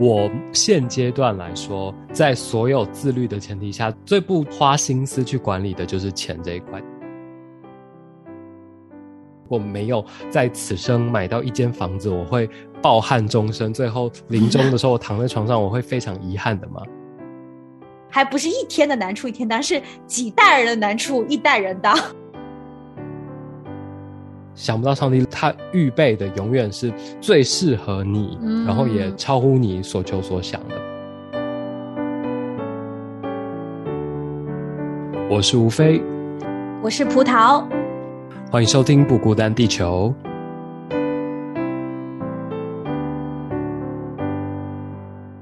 我现阶段来说，在所有自律的前提下，最不花心思去管理的就是钱这一块。我没有在此生买到一间房子，我会抱憾终生。最后临终的时候，我躺在床上，我会非常遗憾的吗？还不是一天的难处一天当，是几代人的难处一代人当。想不到上帝他预备的永远是最适合你，然后也超乎你所求所想的。我是吴飞，我是葡萄，欢迎收听《不孤单地球》。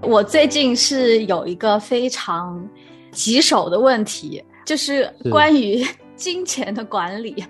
我最近是有一个非常棘手的问题，就是关于金钱的管理。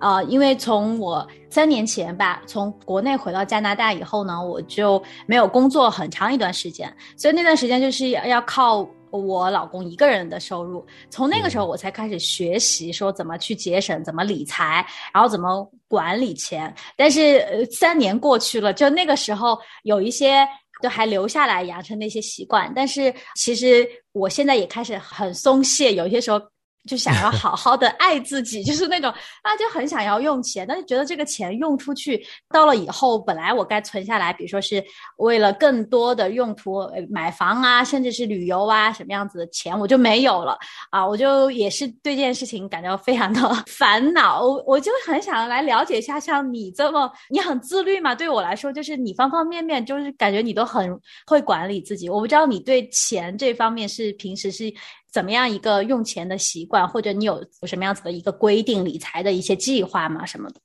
呃，因为从我三年前吧，从国内回到加拿大以后呢，我就没有工作很长一段时间，所以那段时间就是要靠我老公一个人的收入。从那个时候，我才开始学习说怎么去节省，怎么理财，然后怎么管理钱。但是三年过去了，就那个时候有一些都还留下来养成那些习惯，但是其实我现在也开始很松懈，有些时候。就想要好好的爱自己，就是那种啊，就很想要用钱，但是觉得这个钱用出去，到了以后，本来我该存下来，比如说是为了更多的用途，买房啊，甚至是旅游啊，什么样子的钱我就没有了啊，我就也是对这件事情感到非常的 烦恼，我就很想来了解一下，像你这么你很自律嘛？对我来说，就是你方方面面，就是感觉你都很会管理自己。我不知道你对钱这方面是平时是。怎么样一个用钱的习惯，或者你有有什么样子的一个规定理财的一些计划吗？什么的？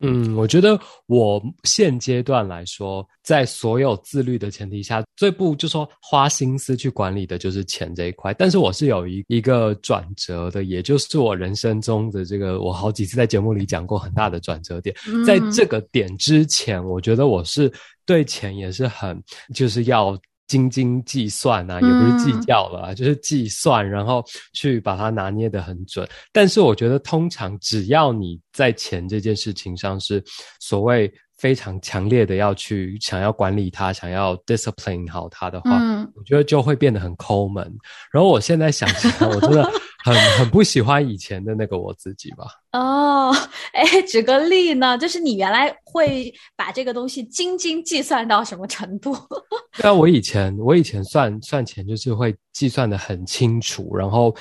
嗯，我觉得我现阶段来说，在所有自律的前提下，最不就说花心思去管理的就是钱这一块。但是我是有一一个转折的，也就是我人生中的这个，我好几次在节目里讲过很大的转折点。在这个点之前，我觉得我是对钱也是很就是要。斤斤计算啊，也不是计较了啊，就是计算，然后去把它拿捏的很准。但是我觉得，通常只要你在钱这件事情上是所谓非常强烈的要去想要管理它，想要 discipline 好它的话，我觉得就会变得很抠门。然后我现在想起来，我真的。很 很不喜欢以前的那个我自己吧？哦，哎，举个例呢，就是你原来会把这个东西斤斤计算到什么程度？对啊，我以前我以前算算钱就是会计算的很清楚，然后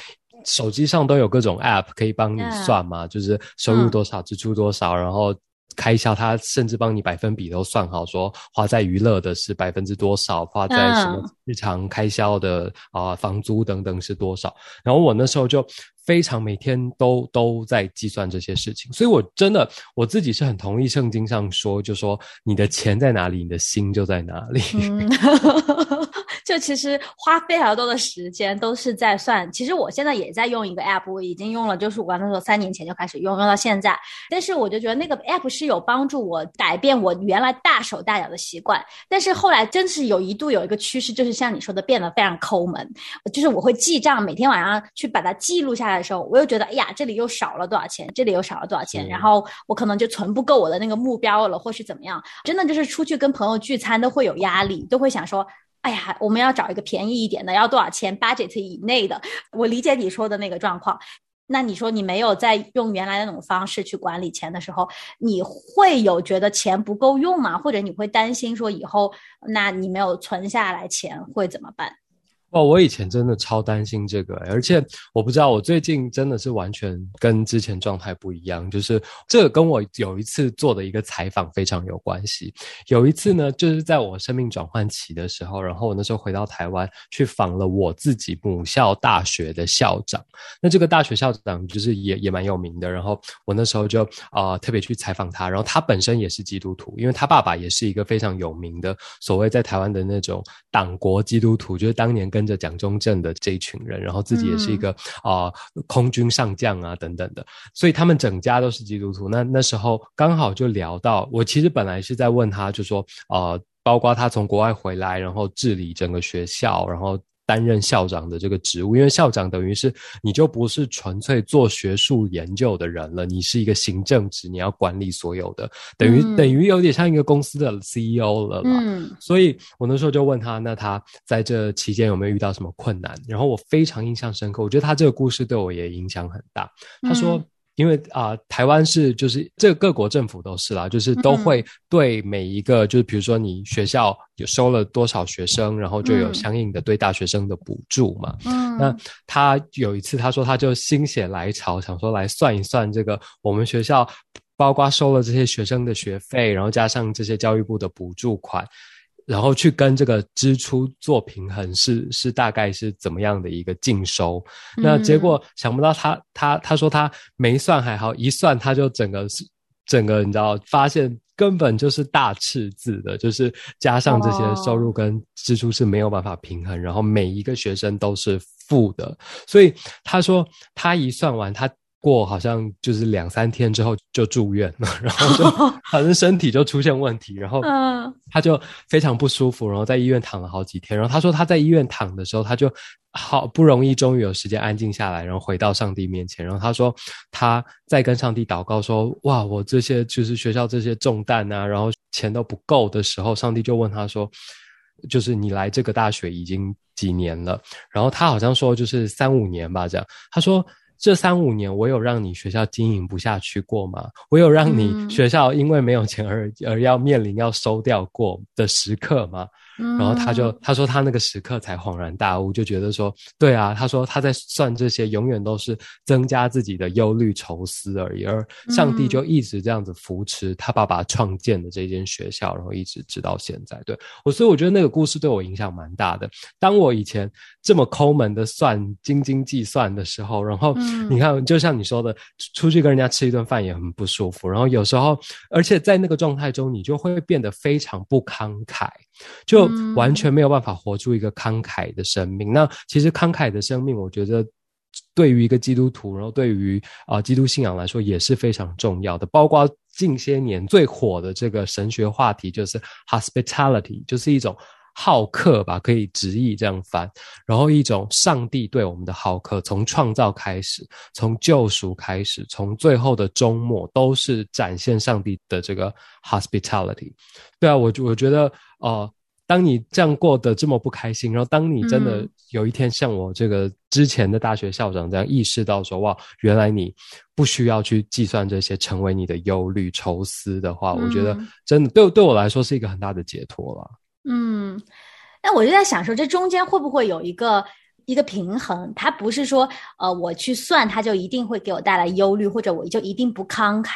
手机上都有各种 app 可以帮你算嘛，就是收入多少，支出多少，然后。开销，他甚至帮你百分比都算好，说花在娱乐的是百分之多少，花在什么日常开销的啊，房租等等是多少。然后我那时候就非常每天都都在计算这些事情，所以我真的我自己是很同意圣经上说，就说你的钱在哪里，你的心就在哪里。就其实花非常多的时间都是在算。其实我现在也在用一个 app，我已经用了，就是我刚才说三年前就开始用，用到现在。但是我就觉得那个 app 是有帮助我改变我原来大手大脚的习惯。但是后来真是有一度有一个趋势，就是像你说的变得非常抠门，就是我会记账，每天晚上去把它记录下来的时候，我又觉得哎呀，这里又少了多少钱，这里又少了多少钱，然后我可能就存不够我的那个目标了，或是怎么样。真的就是出去跟朋友聚餐都会有压力，都会想说。哎呀，我们要找一个便宜一点的，要多少钱？budget 以内的。我理解你说的那个状况。那你说你没有在用原来那种方式去管理钱的时候，你会有觉得钱不够用吗？或者你会担心说以后，那你没有存下来钱会怎么办？哦，我以前真的超担心这个，而且我不知道，我最近真的是完全跟之前状态不一样。就是这个跟我有一次做的一个采访非常有关系。有一次呢，就是在我生命转换期的时候，然后我那时候回到台湾去访了我自己母校大学的校长。那这个大学校长就是也也蛮有名的。然后我那时候就啊特别去采访他，然后他本身也是基督徒，因为他爸爸也是一个非常有名的所谓在台湾的那种党国基督徒，就是当年跟跟着蒋中正的这一群人，然后自己也是一个啊空军上将啊等等的，所以他们整家都是基督徒。那那时候刚好就聊到，我其实本来是在问他，就说啊，包括他从国外回来，然后治理整个学校，然后担任校长的这个职务，因为校长等于是你就不是纯粹做学术研究的人了，你是一个行政职，你要管理所有的，等于等于有点像一个公司的 CEO 了嘛。嗯，所以我那时候就问他，那他在这期间有没有遇到什么困难？然后我非常印象深刻，我觉得他这个故事对我也影响很大。他说。因为啊，台湾是就是这各国政府都是啦，就是都会对每一个就是比如说你学校有收了多少学生，然后就有相应的对大学生的补助嘛。嗯，那他有一次他说他就心血来潮想说来算一算这个我们学校包括收了这些学生的学费，然后加上这些教育部的补助款。然后去跟这个支出做平衡，是是大概是怎么样的一个净收？那结果想不到他他他说他没算还好，一算他就整个是整个你知道发现根本就是大赤字的，就是加上这些收入跟支出是没有办法平衡，然后每一个学生都是负的，所以他说他一算完他。过好像就是两三天之后就住院了，然后就 反正身体就出现问题，然后他就非常不舒服，然后在医院躺了好几天。然后他说他在医院躺的时候，他就好不容易终于有时间安静下来，然后回到上帝面前。然后他说他在跟上帝祷告说：“哇，我这些就是学校这些重担啊，然后钱都不够的时候，上帝就问他说：就是你来这个大学已经几年了？然后他好像说就是三五年吧，这样。他说。这三五年，我有让你学校经营不下去过吗？我有让你学校因为没有钱而而要面临要收掉过的时刻吗？然后他就他说他那个时刻才恍然大悟，就觉得说对啊，他说他在算这些，永远都是增加自己的忧虑愁思而已。而上帝就一直这样子扶持他爸爸创建的这间学校，然后一直直到现在。对我，所以我觉得那个故事对我影响蛮大的。当我以前这么抠门的算斤斤计算的时候，然后你看，就像你说的，出去跟人家吃一顿饭也很不舒服。然后有时候，而且在那个状态中，你就会变得非常不慷慨。就完全没有办法活出一个慷慨的生命。那其实慷慨的生命，我觉得对于一个基督徒，然后对于啊基督信仰来说也是非常重要的。包括近些年最火的这个神学话题，就是 hospitality，就是一种。好客吧，可以直译这样翻。然后一种上帝对我们的好客，从创造开始，从救赎开始，从最后的终末，都是展现上帝的这个 hospitality。对啊，我我觉得，呃，当你这样过得这么不开心，然后当你真的有一天像我这个之前的大学校长这样意识到说，哇，原来你不需要去计算这些，成为你的忧虑愁思的话，我觉得真的对对我来说是一个很大的解脱了。嗯，那我就在想说，这中间会不会有一个一个平衡？它不是说，呃，我去算，它就一定会给我带来忧虑，或者我就一定不慷慨。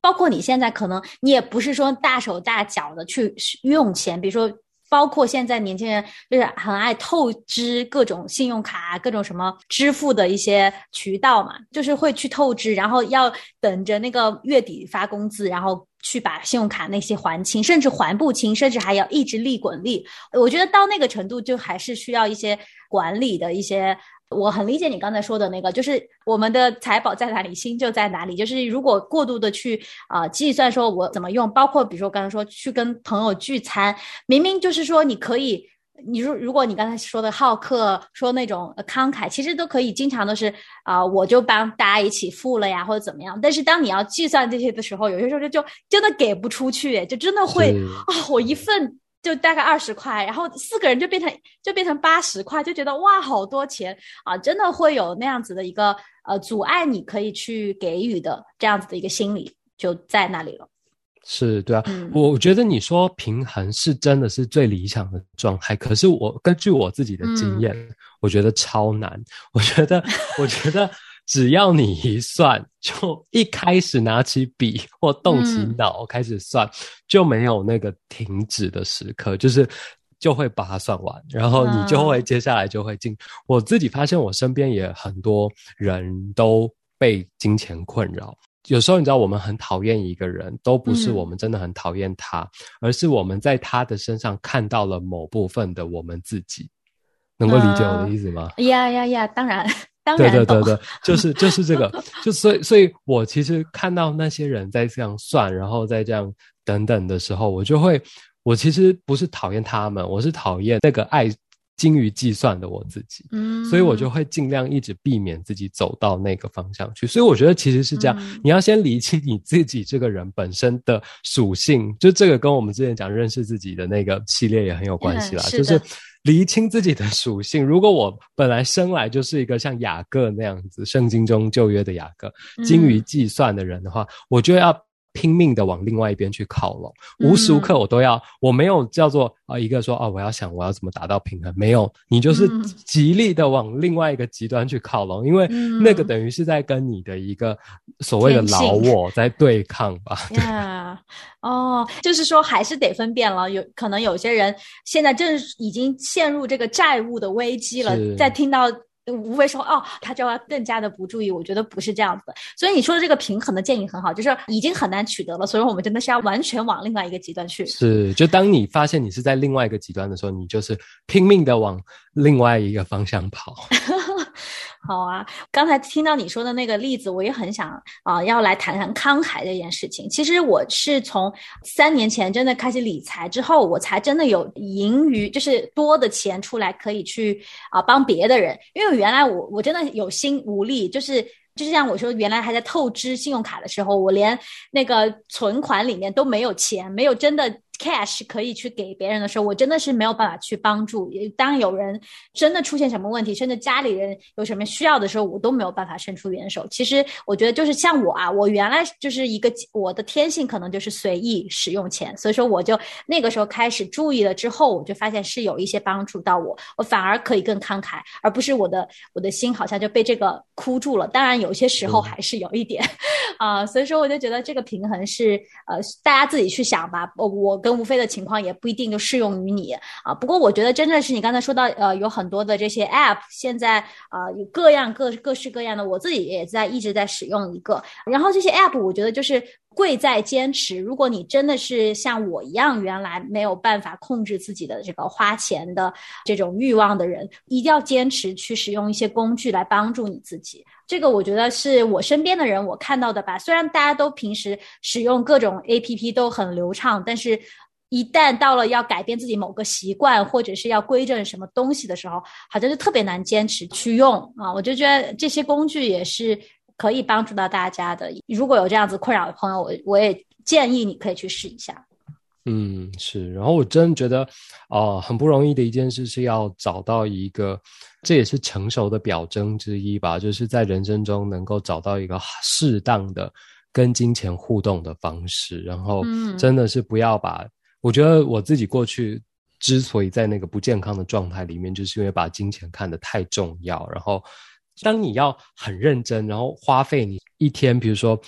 包括你现在可能你也不是说大手大脚的去用钱，比如说，包括现在年轻人就是很爱透支各种信用卡、各种什么支付的一些渠道嘛，就是会去透支，然后要等着那个月底发工资，然后。去把信用卡那些还清，甚至还不清，甚至还要一直利滚利。我觉得到那个程度，就还是需要一些管理的一些。我很理解你刚才说的那个，就是我们的财宝在哪里，心就在哪里。就是如果过度的去啊计算，说我怎么用，包括比如说刚才说去跟朋友聚餐，明明就是说你可以。你如如果你刚才说的好客，说那种慷慨，其实都可以经常都是啊，我就帮大家一起付了呀，或者怎么样。但是当你要计算这些的时候，有些时候就就真的给不出去，就真的会啊，我一份就大概二十块，然后四个人就变成就变成八十块，就觉得哇，好多钱啊，真的会有那样子的一个呃阻碍，你可以去给予的这样子的一个心理就在那里了。是对啊，我我觉得你说平衡是真的是最理想的状态。可是我根据我自己的经验，我觉得超难。我觉得，我觉得只要你一算，就一开始拿起笔或动起脑开始算，就没有那个停止的时刻，就是就会把它算完，然后你就会接下来就会进。我自己发现，我身边也很多人都被金钱困扰。有时候你知道，我们很讨厌一个人，都不是我们真的很讨厌他，而是我们在他的身上看到了某部分的我们自己。能够理解我的意思吗？呀呀呀！当然，当然，对对对对，就是就是这个，就所以所以，我其实看到那些人在这样算，然后再这样等等的时候，我就会，我其实不是讨厌他们，我是讨厌那个爱精于计算的我自己，嗯，所以我就会尽量一直避免自己走到那个方向去。所以我觉得其实是这样，你要先理清你自己这个人本身的属性，就这个跟我们之前讲认识自己的那个系列也很有关系啦。就是理清自己的属性。如果我本来生来就是一个像雅各那样子，圣经中旧约的雅各，精于计算的人的话，我就要。拼命的往另外一边去靠拢，无时无刻我都要，我没有叫做啊一个说啊，我要想我要怎么达到平衡，没有，你就是极力的往另外一个极端去靠拢，因为那个等于是在跟你的一个所谓的老我在对抗吧。啊，哦，就是说还是得分辨了，有可能有些人现在正已经陷入这个债务的危机了，在听到。无非说哦，他就要更加的不注意。我觉得不是这样子的，所以你说的这个平衡的建议很好，就是已经很难取得了，所以我们真的是要完全往另外一个极端去。是，就当你发现你是在另外一个极端的时候，你就是拼命的往另外一个方向跑。好啊，刚才听到你说的那个例子，我也很想啊，要来谈谈慷慨这件事情。其实我是从三年前真的开始理财之后，我才真的有盈余，就是多的钱出来可以去啊帮别的人。因为原来我我真的有心无力，就是就是像我说，原来还在透支信用卡的时候，我连那个存款里面都没有钱，没有真的。Cash 可以去给别人的时候，我真的是没有办法去帮助。当有人真的出现什么问题，甚至家里人有什么需要的时候，我都没有办法伸出援手。其实我觉得就是像我啊，我原来就是一个我的天性可能就是随意使用钱，所以说我就那个时候开始注意了之后，我就发现是有一些帮助到我，我反而可以更慷慨，而不是我的我的心好像就被这个箍住了。当然有些时候还是有一点啊，所以说我就觉得这个平衡是呃大家自己去想吧。我我。跟吴非的情况也不一定就适用于你啊。不过我觉得真的是你刚才说到，呃，有很多的这些 App，现在啊有各样各各式各样的，我自己也在一直在使用一个。然后这些 App，我觉得就是贵在坚持。如果你真的是像我一样，原来没有办法控制自己的这个花钱的这种欲望的人，一定要坚持去使用一些工具来帮助你自己。这个我觉得是我身边的人我看到的吧。虽然大家都平时使用各种 A P P 都很流畅，但是一旦到了要改变自己某个习惯，或者是要规正什么东西的时候，好像就特别难坚持去用啊。我就觉得这些工具也是可以帮助到大家的。如果有这样子困扰的朋友，我我也建议你可以去试一下。嗯，是。然后我真觉得，哦，很不容易的一件事是要找到一个。这也是成熟的表征之一吧，就是在人生中能够找到一个适当的跟金钱互动的方式，然后真的是不要把。我觉得我自己过去之所以在那个不健康的状态里面，就是因为把金钱看得太重要，然后。当你要很认真，然后花费你一天，比如说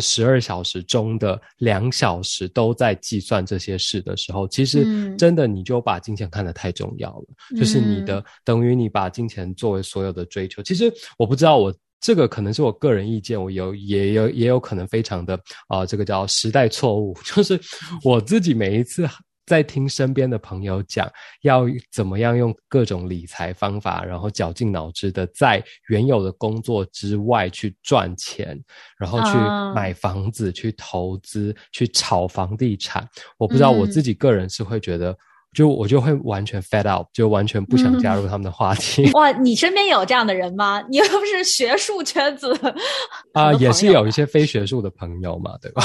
十二小时中的两小时都在计算这些事的时候，其实真的你就把金钱看得太重要了。就是你的等于你把金钱作为所有的追求。其实我不知道，我这个可能是我个人意见，我有也有也有可能非常的啊，这个叫时代错误。就是我自己每一次。在听身边的朋友讲，要怎么样用各种理财方法，然后绞尽脑汁的在原有的工作之外去赚钱，然后去买房子、去投资、去炒房地产。我不知道我自己个人是会觉得。就我就会完全 fed up，就完全不想加入他们的话题。哇，你身边有这样的人吗？你又不是学术圈子 啊，也是有一些非学术的朋友嘛，对吧？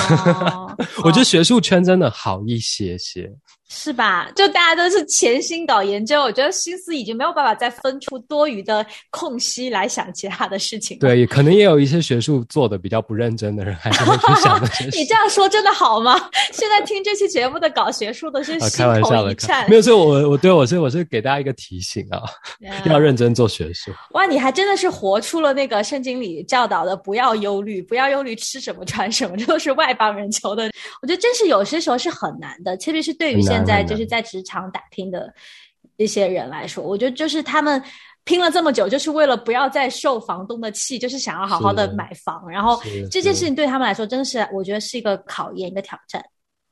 我觉得学术圈真的好一些些。是吧？就大家都是潜心搞研究，我觉得心思已经没有办法再分出多余的空隙来想其他的事情。对，可能也有一些学术做的比较不认真的人，还是会去 想那些。你这样说真的好吗？现在听这期节目的搞学术的是心头一颤。没有，所以我我对我是我是给大家一个提醒啊，要认真做学术。哇，你还真的是活出了那个圣经里教导的，不要忧虑，不要忧虑吃什么穿什么，这都是外邦人求的。我觉得真是有些时候是很难的，特别是对于现在就是在职场打拼的一些人来说，我觉得就是他们拼了这么久，就是为了不要再受房东的气，就是想要好好的买房。然后这件事情对他们来说，真的是我觉得是一个考验，一个挑战。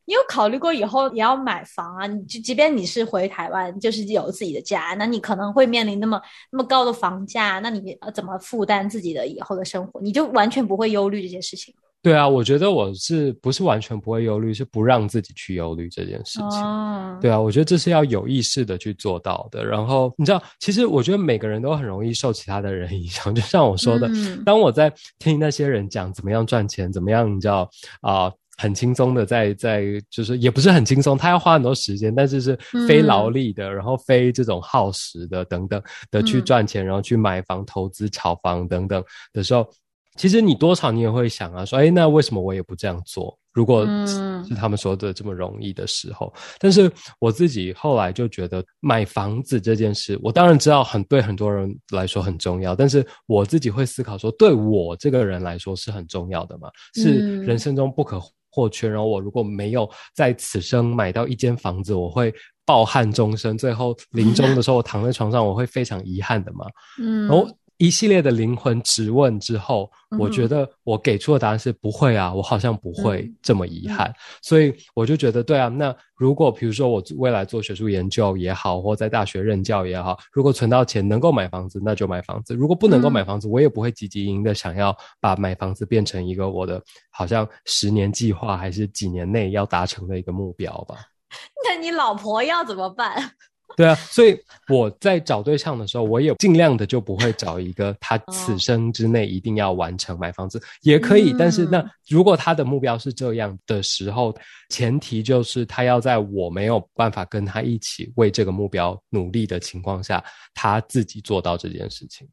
你有考虑过以后也要买房啊？你就即便你是回台湾，就是有自己的家，那你可能会面临那么那么高的房价，那你怎么负担自己的以后的生活？你就完全不会忧虑这件事情。对啊，我觉得我是不是完全不会忧虑，是不让自己去忧虑这件事情。对啊，我觉得这是要有意识的去做到的。然后你知道，其实我觉得每个人都很容易受其他的人影响。就像我说的，当我在听那些人讲怎么样赚钱，怎么样，你知道啊，很轻松的在在，就是也不是很轻松，他要花很多时间，但是是非劳力的，然后非这种耗时的等等的去赚钱，然后去买房、投资、炒房等等的时候。其实你多少你也会想啊，说哎，那为什么我也不这样做？如果是他们说的这么容易的时候，但是我自己后来就觉得买房子这件事，我当然知道很对很多人来说很重要，但是我自己会思考说，对我这个人来说是很重要的嘛，是人生中不可或缺。然后我如果没有在此生买到一间房子，我会抱憾终生。最后临终的时候，我躺在床上，我会非常遗憾的嘛。嗯，然后。一系列的灵魂质问之后，我觉得我给出的答案是不会啊，我好像不会这么遗憾，所以我就觉得对啊。那如果比如说我未来做学术研究也好，或在大学任教也好，如果存到钱能够买房子，那就买房子；如果不能够买房子，我也不会积极营的想要把买房子变成一个我的好像十年计划还是几年内要达成的一个目标吧。那你老婆要怎么办？对啊，所以我在找对象的时候，我也尽量的就不会找一个他此生之内一定要完成买房子也可以，但是那如果他的目标是这样的时候，前提就是他要在我没有办法跟他一起为这个目标努力的情况下，他自己做到这件事情。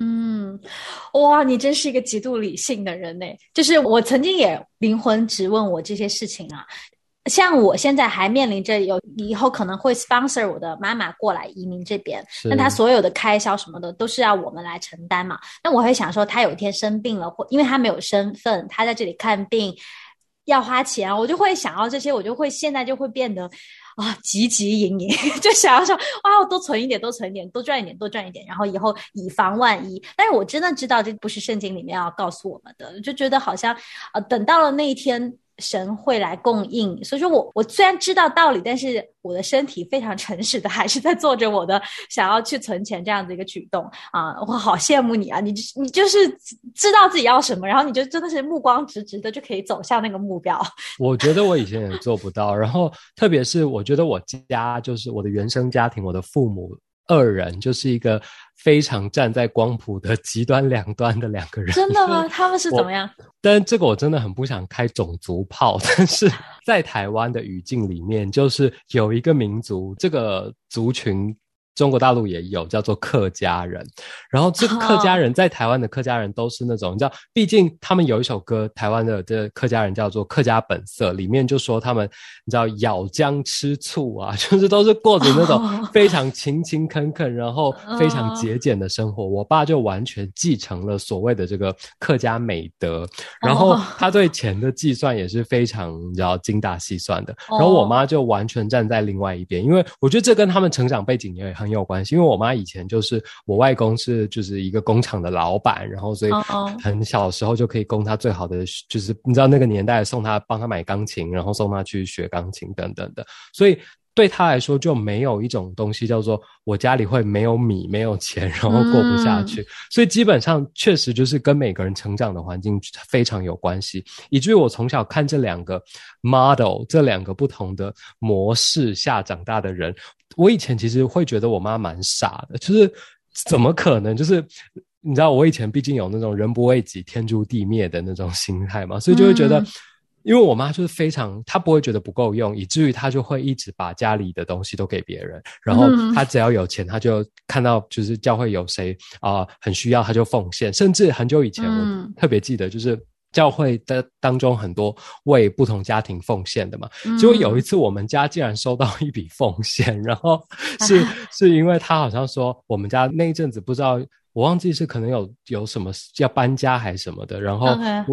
嗯，哇，你真是一个极度理性的人呢。就是我曾经也灵魂质问我这些事情啊。像我现在还面临着有以后可能会 sponsor 我的妈妈过来移民这边，那她所有的开销什么的都是要我们来承担嘛？那我会想说，她有一天生病了，或因为她没有身份，她在这里看病要花钱，我就会想要这些，我就会现在就会变得啊汲汲营营，就想要说哇，我多存一点，多存一点，多赚一点，多赚一点，然后以后以防万一。但是我真的知道这不是圣经里面要告诉我们的，就觉得好像呃，等到了那一天。神会来供应，所以说我我虽然知道道理，但是我的身体非常诚实的，还是在做着我的想要去存钱这样子一个举动啊！我好羡慕你啊！你你就是知道自己要什么，然后你就真的是目光直直的就可以走向那个目标。我觉得我以前也做不到，然后特别是我觉得我家就是我的原生家庭，我的父母。二人就是一个非常站在光谱的极端两端的两个人。真的吗？他们是怎么样？但这个我真的很不想开种族炮。但是在台湾的语境里面，就是有一个民族，这个族群。中国大陆也有叫做客家人，然后这客家人在台湾的客家人都是那种，你知道，毕竟他们有一首歌，台湾的这客家人叫做《客家本色》，里面就说他们，你知道咬姜吃醋啊，就是都是过着那种非常勤勤恳恳，然后 非常节俭的生活。我爸就完全继承了所谓的这个客家美德，然后他对钱的计算也是非常你知道精打细算的。然后我妈就完全站在另外一边，因为我觉得这跟他们成长背景也很。很有关系，因为我妈以前就是我外公是就是一个工厂的老板，然后所以很小时候就可以供他最好的，就是你知道那个年代送他帮他买钢琴，然后送他去学钢琴等等的，所以对他来说就没有一种东西叫做我家里会没有米没有钱，然后过不下去，所以基本上确实就是跟每个人成长的环境非常有关系，以至于我从小看这两个 model 这两个不同的模式下长大的人。我以前其实会觉得我妈蛮傻的，就是怎么可能？就是你知道，我以前毕竟有那种人不为己，天诛地灭的那种心态嘛，所以就会觉得，因为我妈就是非常，她不会觉得不够用，以至于她就会一直把家里的东西都给别人，然后她只要有钱，她就看到就是教会有谁啊很需要，她就奉献，甚至很久以前我特别记得就是。教会的当中很多为不同家庭奉献的嘛，结果有一次我们家竟然收到一笔奉献，然后 是 是因为他好像说我们家那一阵子不知道。我忘记是可能有有什么要搬家还是什么的，然后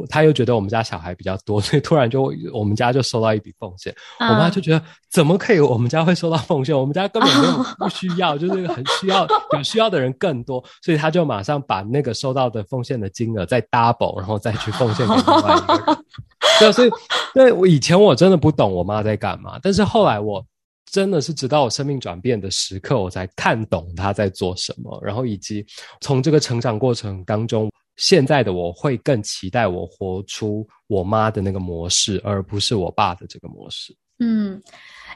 他又觉得我们家小孩比较多，所以突然就我们家就收到一笔奉献。我妈就觉得怎么可以我们家会收到奉献？我们家根本没有不需要，就是很需要有需要的人更多，所以他就马上把那个收到的奉献的金额再 double，然后再去奉献给另外一个人。对，所以对我以前我真的不懂我妈在干嘛，但是后来我。真的是直到我生命转变的时刻，我才看懂他在做什么，然后以及从这个成长过程当中，现在的我会更期待我活出我妈的那个模式，而不是我爸的这个模式。嗯，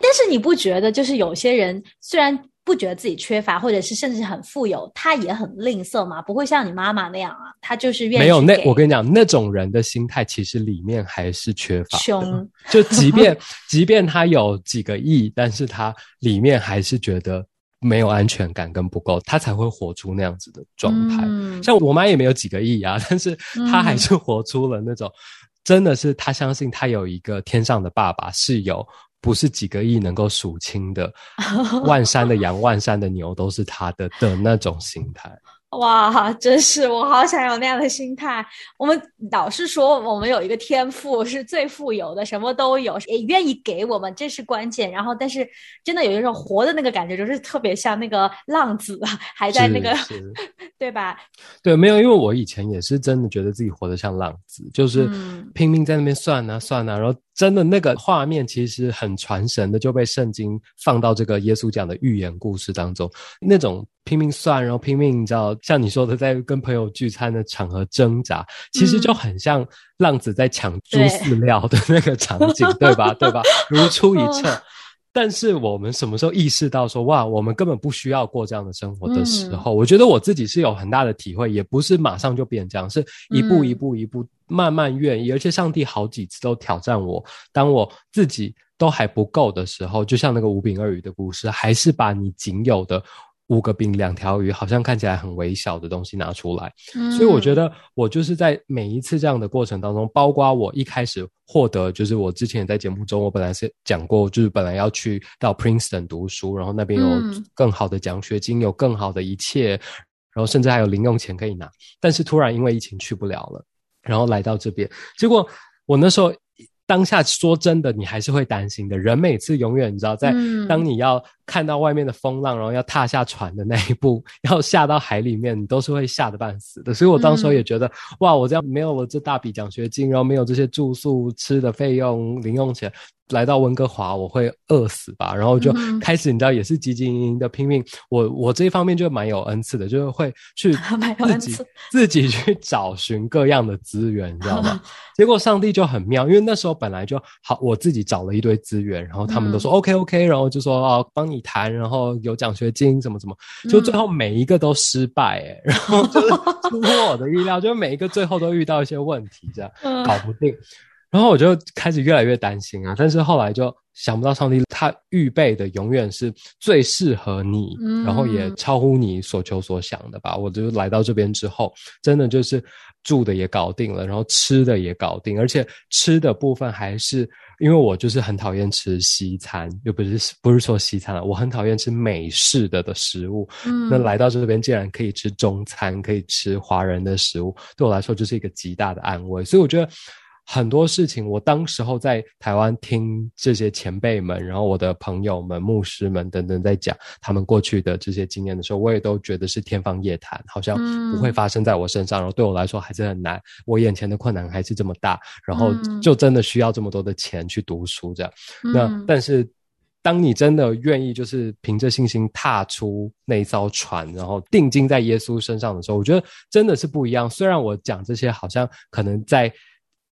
但是你不觉得，就是有些人虽然不觉得自己缺乏，或者是甚至很富有，他也很吝啬吗？不会像你妈妈那样啊，他就是愿意没有那我跟你讲，那种人的心态其实里面还是缺乏穷，就即便即便他有几个亿，但是他里面还是觉得。没有安全感跟不够，他才会活出那样子的状态。像我妈也没有几个亿啊，但是她还是活出了那种，真的是她相信她有一个天上的爸爸，是有不是几个亿能够数清的，万山的羊、万山的牛都是他的的那种心态。哇，真是我好想有那样的心态。我们老是说我们有一个天赋是最富有的，什么都有，也愿意给我们，这是关键。然后，但是真的有一种活的那个感觉，就是特别像那个浪子，还在那个，对吧？对，没有，因为我以前也是真的觉得自己活得像浪子，就是拼命在那边算啊算啊，然后真的那个画面其实很传神的，就被圣经放到这个耶稣讲的寓言故事当中，那种。拼命算，然后拼命，你知道，像你说的，在跟朋友聚餐的场合挣扎，其实就很像浪子在抢猪饲料的那个场景，对 吧？对吧？如出一辙。但是我们什么时候意识到说，哇，我们根本不需要过这样的生活的时候，我觉得我自己是有很大的体会，也不是马上就变这样，是一步一步一步慢慢愿意，而且上帝好几次都挑战我，当我自己都还不够的时候，就像那个五饼二鱼的故事，还是把你仅有的。五个饼两条鱼，好像看起来很微小的东西拿出来，所以我觉得我就是在每一次这样的过程当中，包括我一开始获得，就是我之前在节目中，我本来是讲过，就是本来要去到 Princeton 读书，然后那边有更好的奖学金，有更好的一切，然后甚至还有零用钱可以拿，但是突然因为疫情去不了了，然后来到这边，结果我那时候。当下说真的，你还是会担心的。人每次永远，你知道，在当你要看到外面的风浪，然后要踏下船的那一步，要下到海里面，你都是会吓得半死的。所以我当时候也觉得，哇，我这样没有了这大笔奖学金，然后没有这些住宿、吃的费用、零用钱。来到温哥华，我会饿死吧？然后就开始，你知道，也是汲汲营营的拼命。我我这一方面就蛮有恩赐的，就是会去 自己自己去找寻各样的资源，你知道吗？结果上帝就很妙，因为那时候本来就好，我自己找了一堆资源，然后他们都说 OK OK，然后就说哦，帮你谈，然后有奖学金，什么什么，就最后每一个都失败，哎，然后就是出乎我的预料，就每一个最后都遇到一些问题，这样 搞不定。然后我就开始越来越担心啊，但是后来就想不到上帝他预备的永远是最适合你，然后也超乎你所求所想的吧。我就来到这边之后，真的就是住的也搞定了，然后吃的也搞定，而且吃的部分还是因为我就是很讨厌吃西餐，又不是不是说西餐了，我很讨厌吃美式的的食物。嗯，那来到这边竟然可以吃中餐，可以吃华人的食物，对我来说就是一个极大的安慰。所以我觉得。很多事情，我当时候在台湾听这些前辈们，然后我的朋友们、牧师们等等在讲他们过去的这些经验的时候，我也都觉得是天方夜谭，好像不会发生在我身上。然后对我来说还是很难，我眼前的困难还是这么大，然后就真的需要这么多的钱去读书这样。那但是，当你真的愿意，就是凭着信心踏出那艘船，然后定睛在耶稣身上的时候，我觉得真的是不一样。虽然我讲这些，好像可能在。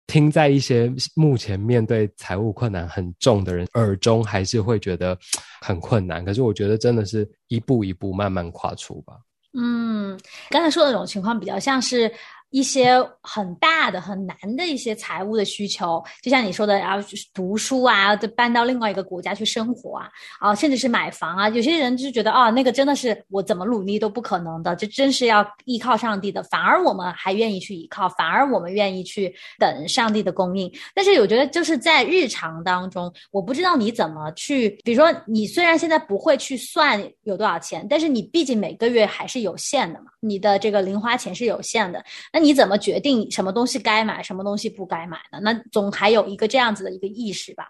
听在一些目前面对财务困难很重的人耳中，还是会觉得很困难。可是我觉得真的是一步一步慢慢跨出吧。嗯，刚才说的那种情况比较像是。一些很大的、很难的一些财务的需求，就像你说的，要读书啊，搬到另外一个国家去生活啊，啊，甚至是买房啊。有些人就觉得啊，那个真的是我怎么努力都不可能的，这真是要依靠上帝的。反而我们还愿意去依靠，反而我们愿意去等上帝的供应。但是我觉得就是在日常当中，我不知道你怎么去，比如说你虽然现在不会去算有多少钱，但是你毕竟每个月还是有限的嘛，你的这个零花钱是有限的，那。你怎么决定什么东西该买，什么东西不该买呢？那总还有一个这样子的一个意识吧。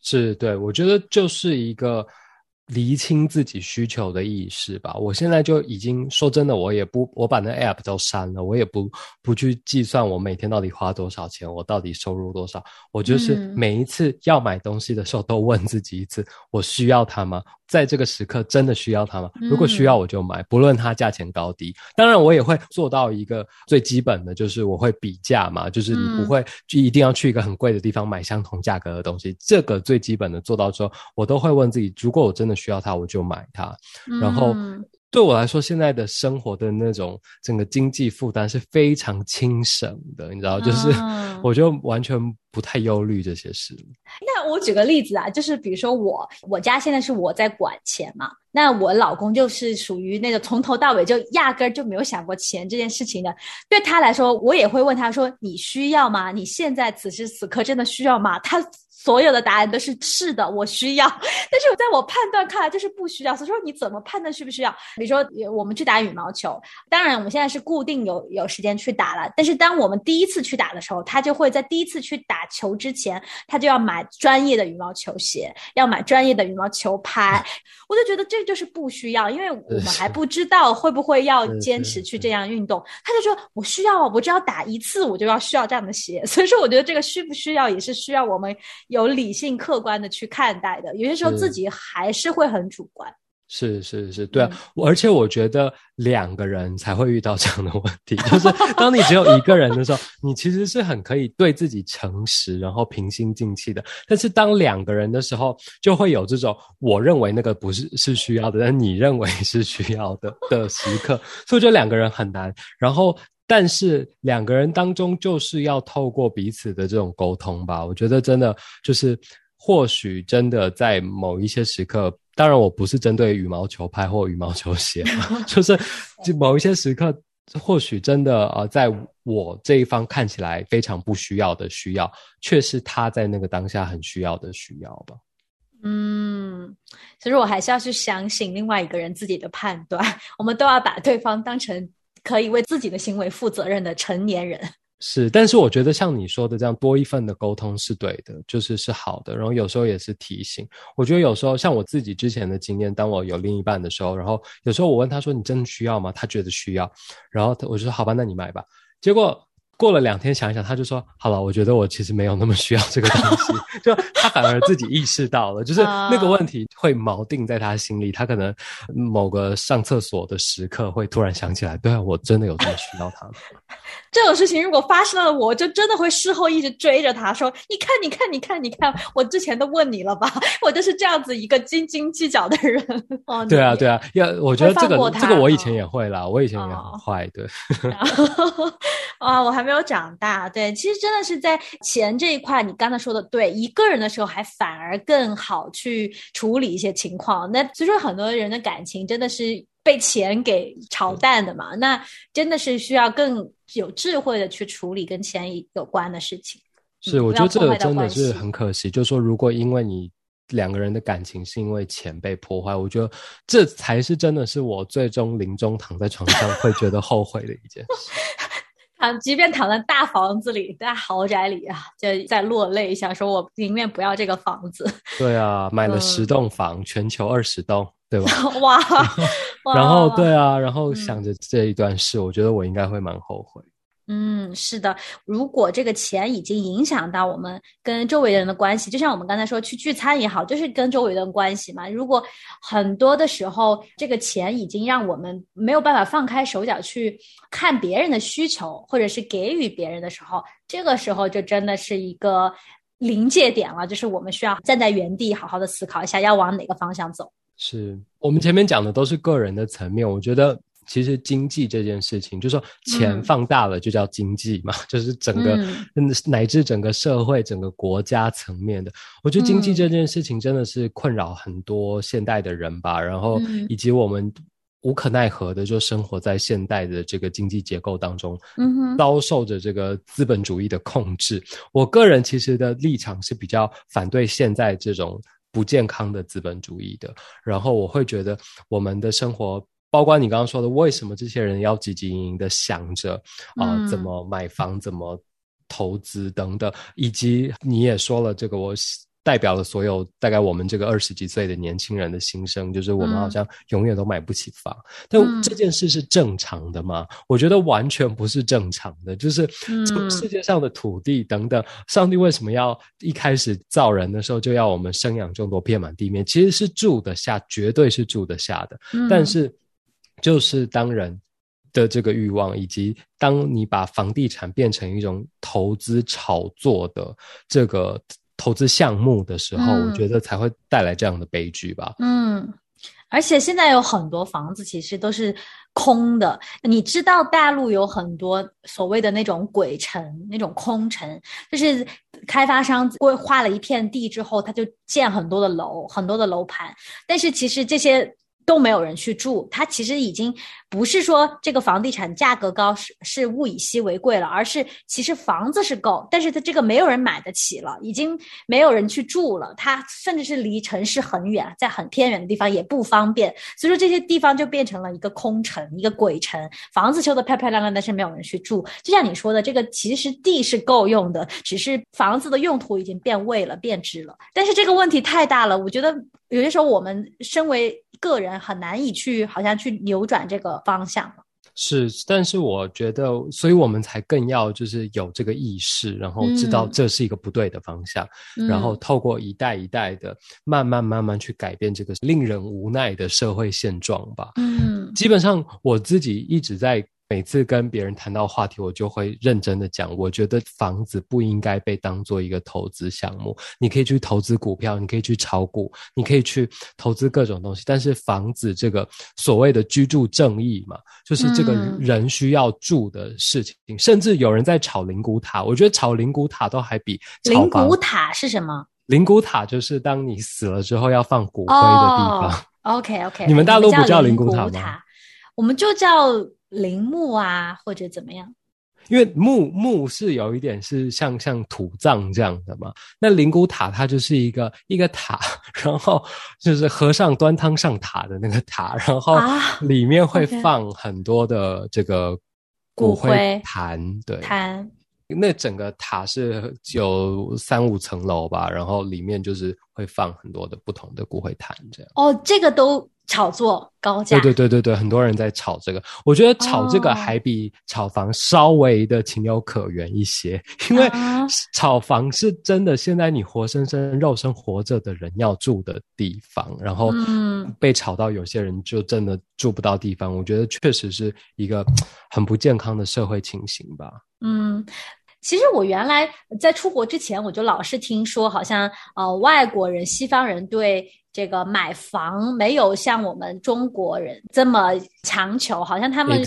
是对，我觉得就是一个厘清自己需求的意识吧。我现在就已经说真的，我也不我把那 app 都删了，我也不不去计算我每天到底花多少钱，我到底收入多少。我就是每一次要买东西的时候，都问自己一次：我需要它吗？在这个时刻真的需要它吗？如果需要我就买，不论它价钱高低。当然，我也会做到一个最基本的，就是我会比价嘛，就是你不会就一定要去一个很贵的地方买相同价格的东西。这个最基本的做到之后，我都会问自己：如果我真的需要它，我就买它。然后对我来说，现在的生活的那种整个经济负担是非常轻省的，你知道，就是我就完全。不太忧虑这些事。那我举个例子啊，就是比如说我我家现在是我在管钱嘛，那我老公就是属于那个从头到尾就压根儿就没有想过钱这件事情的。对他来说，我也会问他说：“你需要吗？你现在此时此刻真的需要吗？”他所有的答案都是是的，我需要。但是在我判断看来就是不需要。所以说你怎么判断需不需要？比如说我们去打羽毛球，当然我们现在是固定有有时间去打了，但是当我们第一次去打的时候，他就会在第一次去打。球之前，他就要买专业的羽毛球鞋，要买专业的羽毛球拍。我就觉得这就是不需要，因为我们还不知道会不会要坚持去这样运动。他就说我需要，我只要打一次，我就要需要这样的鞋。所以说，我觉得这个需不需要也是需要我们有理性客观的去看待的。有些时候自己还是会很主观。是是是，对啊，而且我觉得两个人才会遇到这样的问题，就是当你只有一个人的时候，你其实是很可以对自己诚实，然后平心静气的。但是当两个人的时候，就会有这种我认为那个不是是需要的，但你认为是需要的的时刻，所以我觉得两个人很难。然后，但是两个人当中就是要透过彼此的这种沟通吧。我觉得真的就是，或许真的在某一些时刻。当然，我不是针对羽毛球拍或羽毛球鞋，就是就某一些时刻，或许真的呃，在我这一方看起来非常不需要的需要，却是他在那个当下很需要的需要吧。嗯，其实我还是要去相信另外一个人自己的判断，我们都要把对方当成可以为自己的行为负责任的成年人。是，但是我觉得像你说的这样多一份的沟通是对的，就是是好的。然后有时候也是提醒。我觉得有时候像我自己之前的经验，当我有另一半的时候，然后有时候我问他说：“你真的需要吗？”他觉得需要，然后我就说：“好吧，那你买吧。”结果。过了两天想一想，他就说：“好了，我觉得我其实没有那么需要这个东西。”就他反而自己意识到了，就是那个问题会锚定在他心里。他可能某个上厕所的时刻会突然想起来：“对啊，我真的有这么需要他。”这种事情如果发生了，我就真的会事后一直追着他说：“你看，你看，你看，你看，我之前都问你了吧？我就是这样子一个斤斤计较的人。”对啊，对啊，要我觉得这个这个我以前也会啦，我以前也很坏，对。啊，我还没有长大。对，其实真的是在钱这一块，你刚才说的对，一个人的时候还反而更好去处理一些情况。那所以说，很多人的感情真的是被钱给炒淡的嘛？那真的是需要更有智慧的去处理跟钱有关的事情。是，我觉得这个真的是很可惜。就是说，如果因为你两个人的感情是因为钱被破坏，我觉得这才是真的是我最终临终躺在床上会觉得后悔的一件事。啊，即便躺在大房子里、大豪宅里啊，就在落泪，想说我宁愿不要这个房子。对啊，买了十栋房，全球二十栋，对吧？哇！然后对啊，然后想着这一段事，我觉得我应该会蛮后悔。嗯，是的。如果这个钱已经影响到我们跟周围人的关系，就像我们刚才说去聚餐也好，就是跟周围人的关系嘛。如果很多的时候，这个钱已经让我们没有办法放开手脚去看别人的需求，或者是给予别人的时候，这个时候就真的是一个临界点了，就是我们需要站在原地，好好的思考一下要往哪个方向走。是我们前面讲的都是个人的层面，我觉得。其实经济这件事情，就是说钱放大了就叫经济嘛，就是整个乃至整个社会、整个国家层面的。我觉得经济这件事情真的是困扰很多现代的人吧，然后以及我们无可奈何的就生活在现代的这个经济结构当中，嗯遭受着这个资本主义的控制。我个人其实的立场是比较反对现在这种不健康的资本主义的，然后我会觉得我们的生活。包括你刚刚说的，为什么这些人要汲汲营营的想着啊，怎么买房，怎么投资等等，以及你也说了这个，我代表了所有大概我们这个二十几岁的年轻人的心声，就是我们好像永远都买不起房。但这件事是正常的吗？我觉得完全不是正常的。就是世界上的土地等等，上帝为什么要一开始造人的时候就要我们生养众多，遍满地面？其实是住得下，绝对是住得下的。但是，就是当人的这个欲望，以及当你把房地产变成一种投资炒作的这个。投资项目的时候，我觉得才会带来这样的悲剧吧。嗯，而且现在有很多房子其实都是空的。你知道大陆有很多所谓的那种鬼城、那种空城，就是开发商规划了一片地之后，他就建很多的楼、很多的楼盘，但是其实这些。都没有人去住，它其实已经不是说这个房地产价格高是是物以稀为贵了，而是其实房子是够，但是它这个没有人买得起了，已经没有人去住了，它甚至是离城市很远，在很偏远的地方也不方便，所以说这些地方就变成了一个空城，一个鬼城，房子修得漂漂亮亮，但是没有人去住。就像你说的，这个其实地是够用的，只是房子的用途已经变味了、变质了。但是这个问题太大了，我觉得有些时候我们身为个人很难以去，好像去扭转这个方向是，但是我觉得，所以我们才更要就是有这个意识，然后知道这是一个不对的方向，然后透过一代一代的慢慢慢慢去改变这个令人无奈的社会现状吧。嗯，基本上我自己一直在。每次跟别人谈到话题，我就会认真的讲。我觉得房子不应该被当做一个投资项目。你可以去投资股票，你可以去炒股，你可以去投资各种东西。但是房子这个所谓的居住正义嘛，就是这个人需要住的事情。甚至有人在炒灵骨塔，我觉得炒灵骨塔都还比灵骨塔是什么？灵骨塔就是当你死了之后要放骨灰的地方。OK OK，你们大陆不叫灵骨塔吗？我们就叫。陵墓啊，或者怎么样？因为墓墓是有一点是像像土葬这样的嘛。那灵骨塔它就是一个一个塔，然后就是和尚端汤上塔的那个塔，然后里面会放很多的这个骨灰坛。对，坛。那整个塔是有三五层楼吧，然后里面就是会放很多的不同的骨灰坛这样。哦，这个都。炒作高价，对对对对对，很多人在炒这个。我觉得炒这个还比炒房稍微的情有可原一些，因为炒房是真的，现在你活生生肉身活着的人要住的地方，然后被炒到有些人就真的住不到地方。我觉得确实是一个很不健康的社会情形吧。嗯，其实我原来在出国之前，我就老是听说，好像呃外国人、西方人对。这个买房没有像我们中国人这么强求，好像他们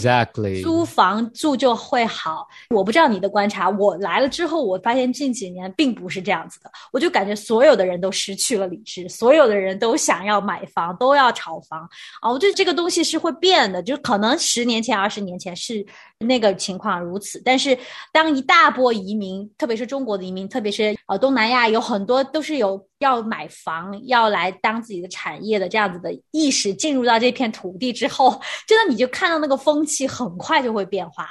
租房住就会好。我不知道你的观察，我来了之后，我发现近几年并不是这样子的。我就感觉所有的人都失去了理智，所有的人都想要买房，都要炒房啊！我觉得这个东西是会变的，就可能十年前、二十年前是那个情况如此，但是当一大波移民，特别是中国的移民，特别是呃东南亚，有很多都是有。要买房，要来当自己的产业的这样子的意识进入到这片土地之后，真的你就看到那个风气很快就会变化。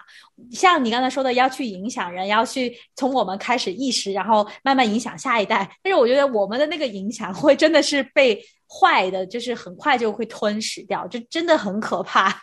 像你刚才说的，要去影响人，要去从我们开始意识，然后慢慢影响下一代。但是我觉得我们的那个影响会真的是被坏的，就是很快就会吞噬掉，就真的很可怕。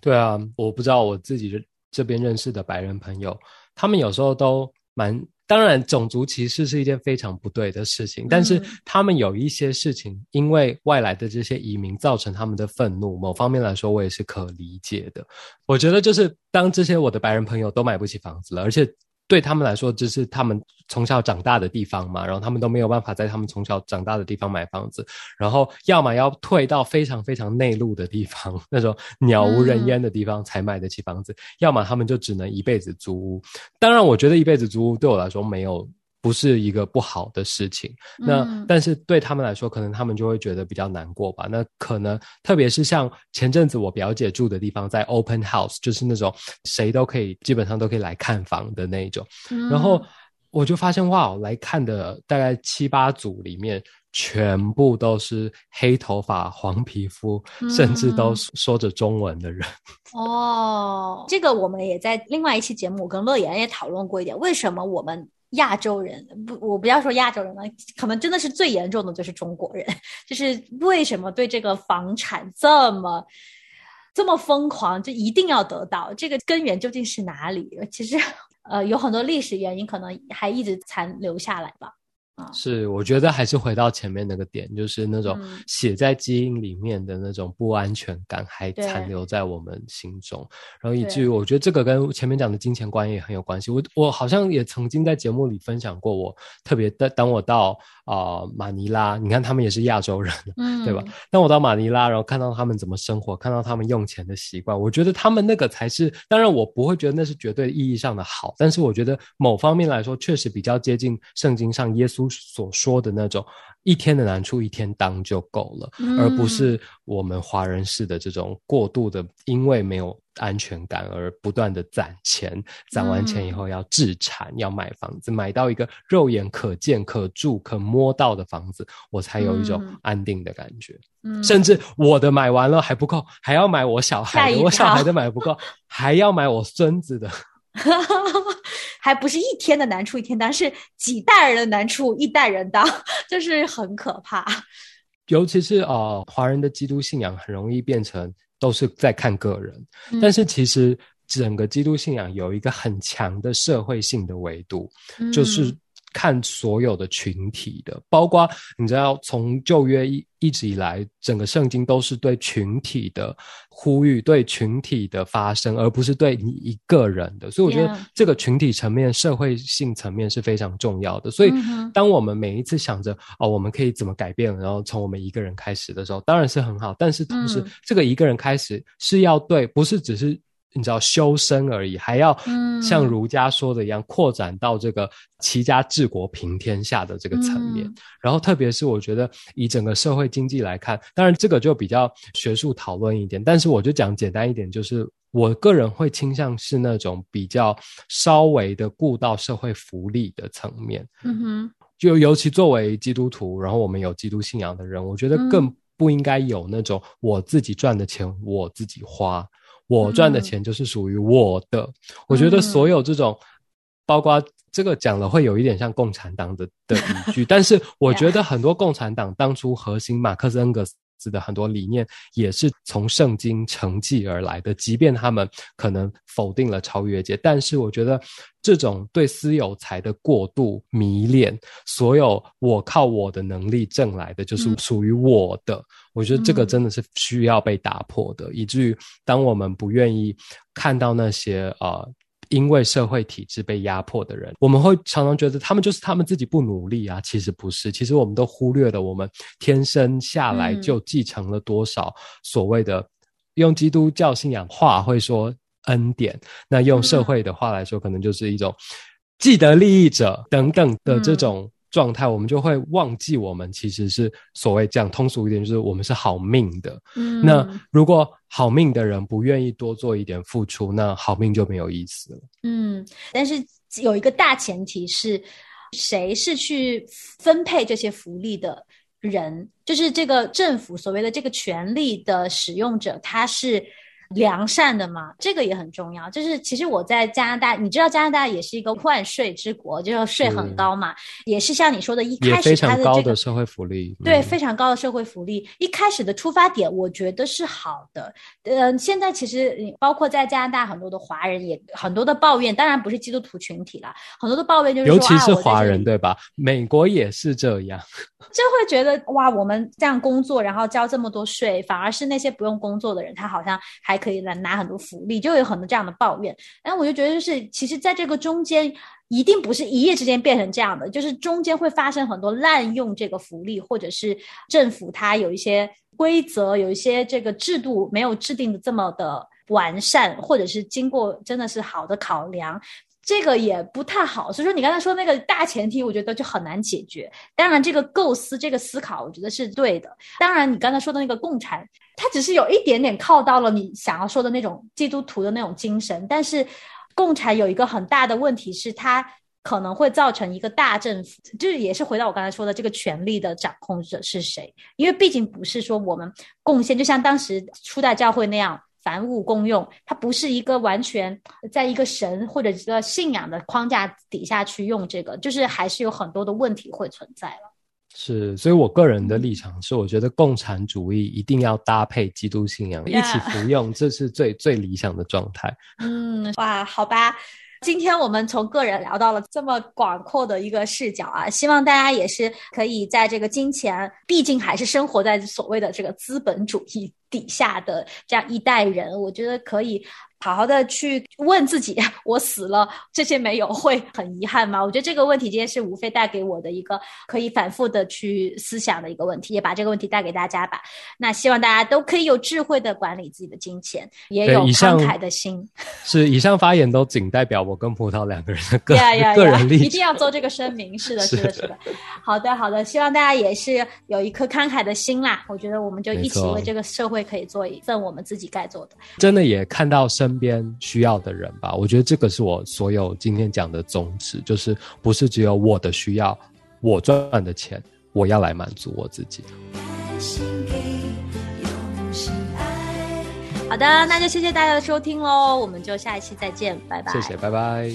对啊，我不知道我自己这边认识的白人朋友，他们有时候都蛮。当然，种族歧视是一件非常不对的事情，但是他们有一些事情，因为外来的这些移民造成他们的愤怒，某方面来说，我也是可理解的。我觉得，就是当这些我的白人朋友都买不起房子了，而且。对他们来说，这是他们从小长大的地方嘛，然后他们都没有办法在他们从小长大的地方买房子，然后要么要退到非常非常内陆的地方，那种鸟无人烟的地方才买得起房子，要么他们就只能一辈子租屋。当然，我觉得一辈子租屋对我来说没有。不是一个不好的事情，那但是对他们来说，可能他们就会觉得比较难过吧。那可能特别是像前阵子我表姐住的地方，在 open house，就是那种谁都可以，基本上都可以来看房的那种。然后我就发现，哇，来看的大概七八组里面，全部都是黑头发、黄皮肤，甚至都说着中文的人。哦，这个我们也在另外一期节目，我跟乐言也讨论过一点，为什么我们。亚洲人不，我不要说亚洲人了，可能真的是最严重的就是中国人，就是为什么对这个房产这么这么疯狂，就一定要得到这个根源究竟是哪里？其实，呃，有很多历史原因，可能还一直残留下来吧。是，我觉得还是回到前面那个点，就是那种写在基因里面的那种不安全感还残留在我们心中，然后以至于我觉得这个跟前面讲的金钱观也很有关系。我我好像也曾经在节目里分享过，我特别的当我到啊马尼拉，你看他们也是亚洲人，嗯 对吧？当我到马尼拉，然后看到他们怎么生活，看到他们用钱的习惯，我觉得他们那个才是，当然我不会觉得那是绝对意义上的好，但是我觉得某方面来说，确实比较接近圣经上耶稣。所说的那种一天的难处一天当就够了，而不是我们华人式的这种过度的，因为没有安全感而不断的攒钱，攒完钱以后要置产，要买房子，买到一个肉眼可见、可住、可摸到的房子，我才有一种安定的感觉。甚至我的买完了还不够，还要买我小孩的，我小孩的买不够，还要买我孙子的。还不是一天的难处一天当，是几代人的难处一代人当，就是很可怕。尤其是呃，华人的基督信仰很容易变成都是在看个人，但是其实整个基督信仰有一个很强的社会性的维度，就是。看所有的群体的，包括你知道，从旧约一一直以来，整个圣经都是对群体的呼吁，对群体的发生，而不是对你一个人的。所以我觉得这个群体层面、社会性层面是非常重要的。所以，当我们每一次想着哦，我们可以怎么改变，然后从我们一个人开始的时候，当然是很好。但是同时，这个一个人开始是要对，不是只是。你知道修身而已，还要像儒家说的一样，扩展到这个齐家治国平天下的这个层面。然后，特别是我觉得以整个社会经济来看，当然这个就比较学术讨论一点。但是我就讲简单一点，就是我个人会倾向是那种比较稍微的顾到社会福利的层面。嗯哼，就尤其作为基督徒，然后我们有基督信仰的人，我觉得更不应该有那种我自己赚的钱我自己花。我赚的钱就是属于我的。我觉得所有这种，包括这个讲了会有一点像共产党的的语句，但是我 觉得很多共产党当初核心马克思恩格斯的很多理念也是从圣经承继而来的，即便他们可能否定了超越界，但是我觉得这种对私有财的过度迷恋，所有我靠我的能力挣来的就是属于我的。我觉得这个真的是需要被打破的，以至于当我们不愿意看到那些呃因为社会体制被压迫的人，我们会常常觉得他们就是他们自己不努力啊。其实不是，其实我们都忽略了我们天生下来就继承了多少所谓的用基督教信仰话会说恩典，那用社会的话来说，可能就是一种既得利益者等等的这种。状态，我们就会忘记我们其实是所谓讲通俗一点，就是我们是好命的。嗯，那如果好命的人不愿意多做一点付出，那好命就没有意思了。嗯，但是有一个大前提是，谁是去分配这些福利的人？就是这个政府所谓的这个权利的使用者，他是。良善的嘛，这个也很重要。就是其实我在加拿大，你知道加拿大也是一个万税之国，就是税很高嘛，也是像你说的，一开始它的这个社会福利，对，非常高的社会福利。一开始的出发点，我觉得是好的。呃，现在其实包括在加拿大很多的华人也很多的抱怨，当然不是基督徒群体了，很多的抱怨就是尤其是华人对吧？美国也是这样，就会觉得哇，我们这样工作，然后交这么多税，反而是那些不用工作的人，他好像还。还可以来拿很多福利，就有很多这样的抱怨。然后我就觉得，就是其实在这个中间，一定不是一夜之间变成这样的，就是中间会发生很多滥用这个福利，或者是政府它有一些规则，有一些这个制度没有制定的这么的完善，或者是经过真的是好的考量。这个也不太好，所以说你刚才说那个大前提，我觉得就很难解决。当然，这个构思、这个思考，我觉得是对的。当然，你刚才说的那个共产，它只是有一点点靠到了你想要说的那种基督徒的那种精神。但是，共产有一个很大的问题是，它可能会造成一个大政府，就是也是回到我刚才说的这个权力的掌控者是谁？因为毕竟不是说我们贡献，就像当时初代教会那样。凡物共用，它不是一个完全在一个神或者一个信仰的框架底下去用这个，就是还是有很多的问题会存在了。是，所以我个人的立场是，我觉得共产主义一定要搭配基督信仰一起服用，这是最最理想的状态。嗯，哇，好吧。今天我们从个人聊到了这么广阔的一个视角啊，希望大家也是可以在这个金钱，毕竟还是生活在所谓的这个资本主义底下的这样一代人，我觉得可以。好好的去问自己，我死了这些没有会很遗憾吗？我觉得这个问题今天是无非带给我的一个可以反复的去思想的一个问题，也把这个问题带给大家吧。那希望大家都可以有智慧的管理自己的金钱，也有慷慨的心。是以上发言都仅代表我跟葡萄两个人的个 个人立场，一定要做这个声明。是的，是的，是的。好的，好的，希望大家也是有一颗慷慨的心啦。我觉得我们就一起为这个社会可以做一份我们自己该做的。真的也看到生。身边需要的人吧，我觉得这个是我所有今天讲的宗旨，就是不是只有我的需要，我赚的钱，我要来满足我自己。好的，那就谢谢大家的收听喽，我们就下一期再见，拜拜。谢谢，拜拜。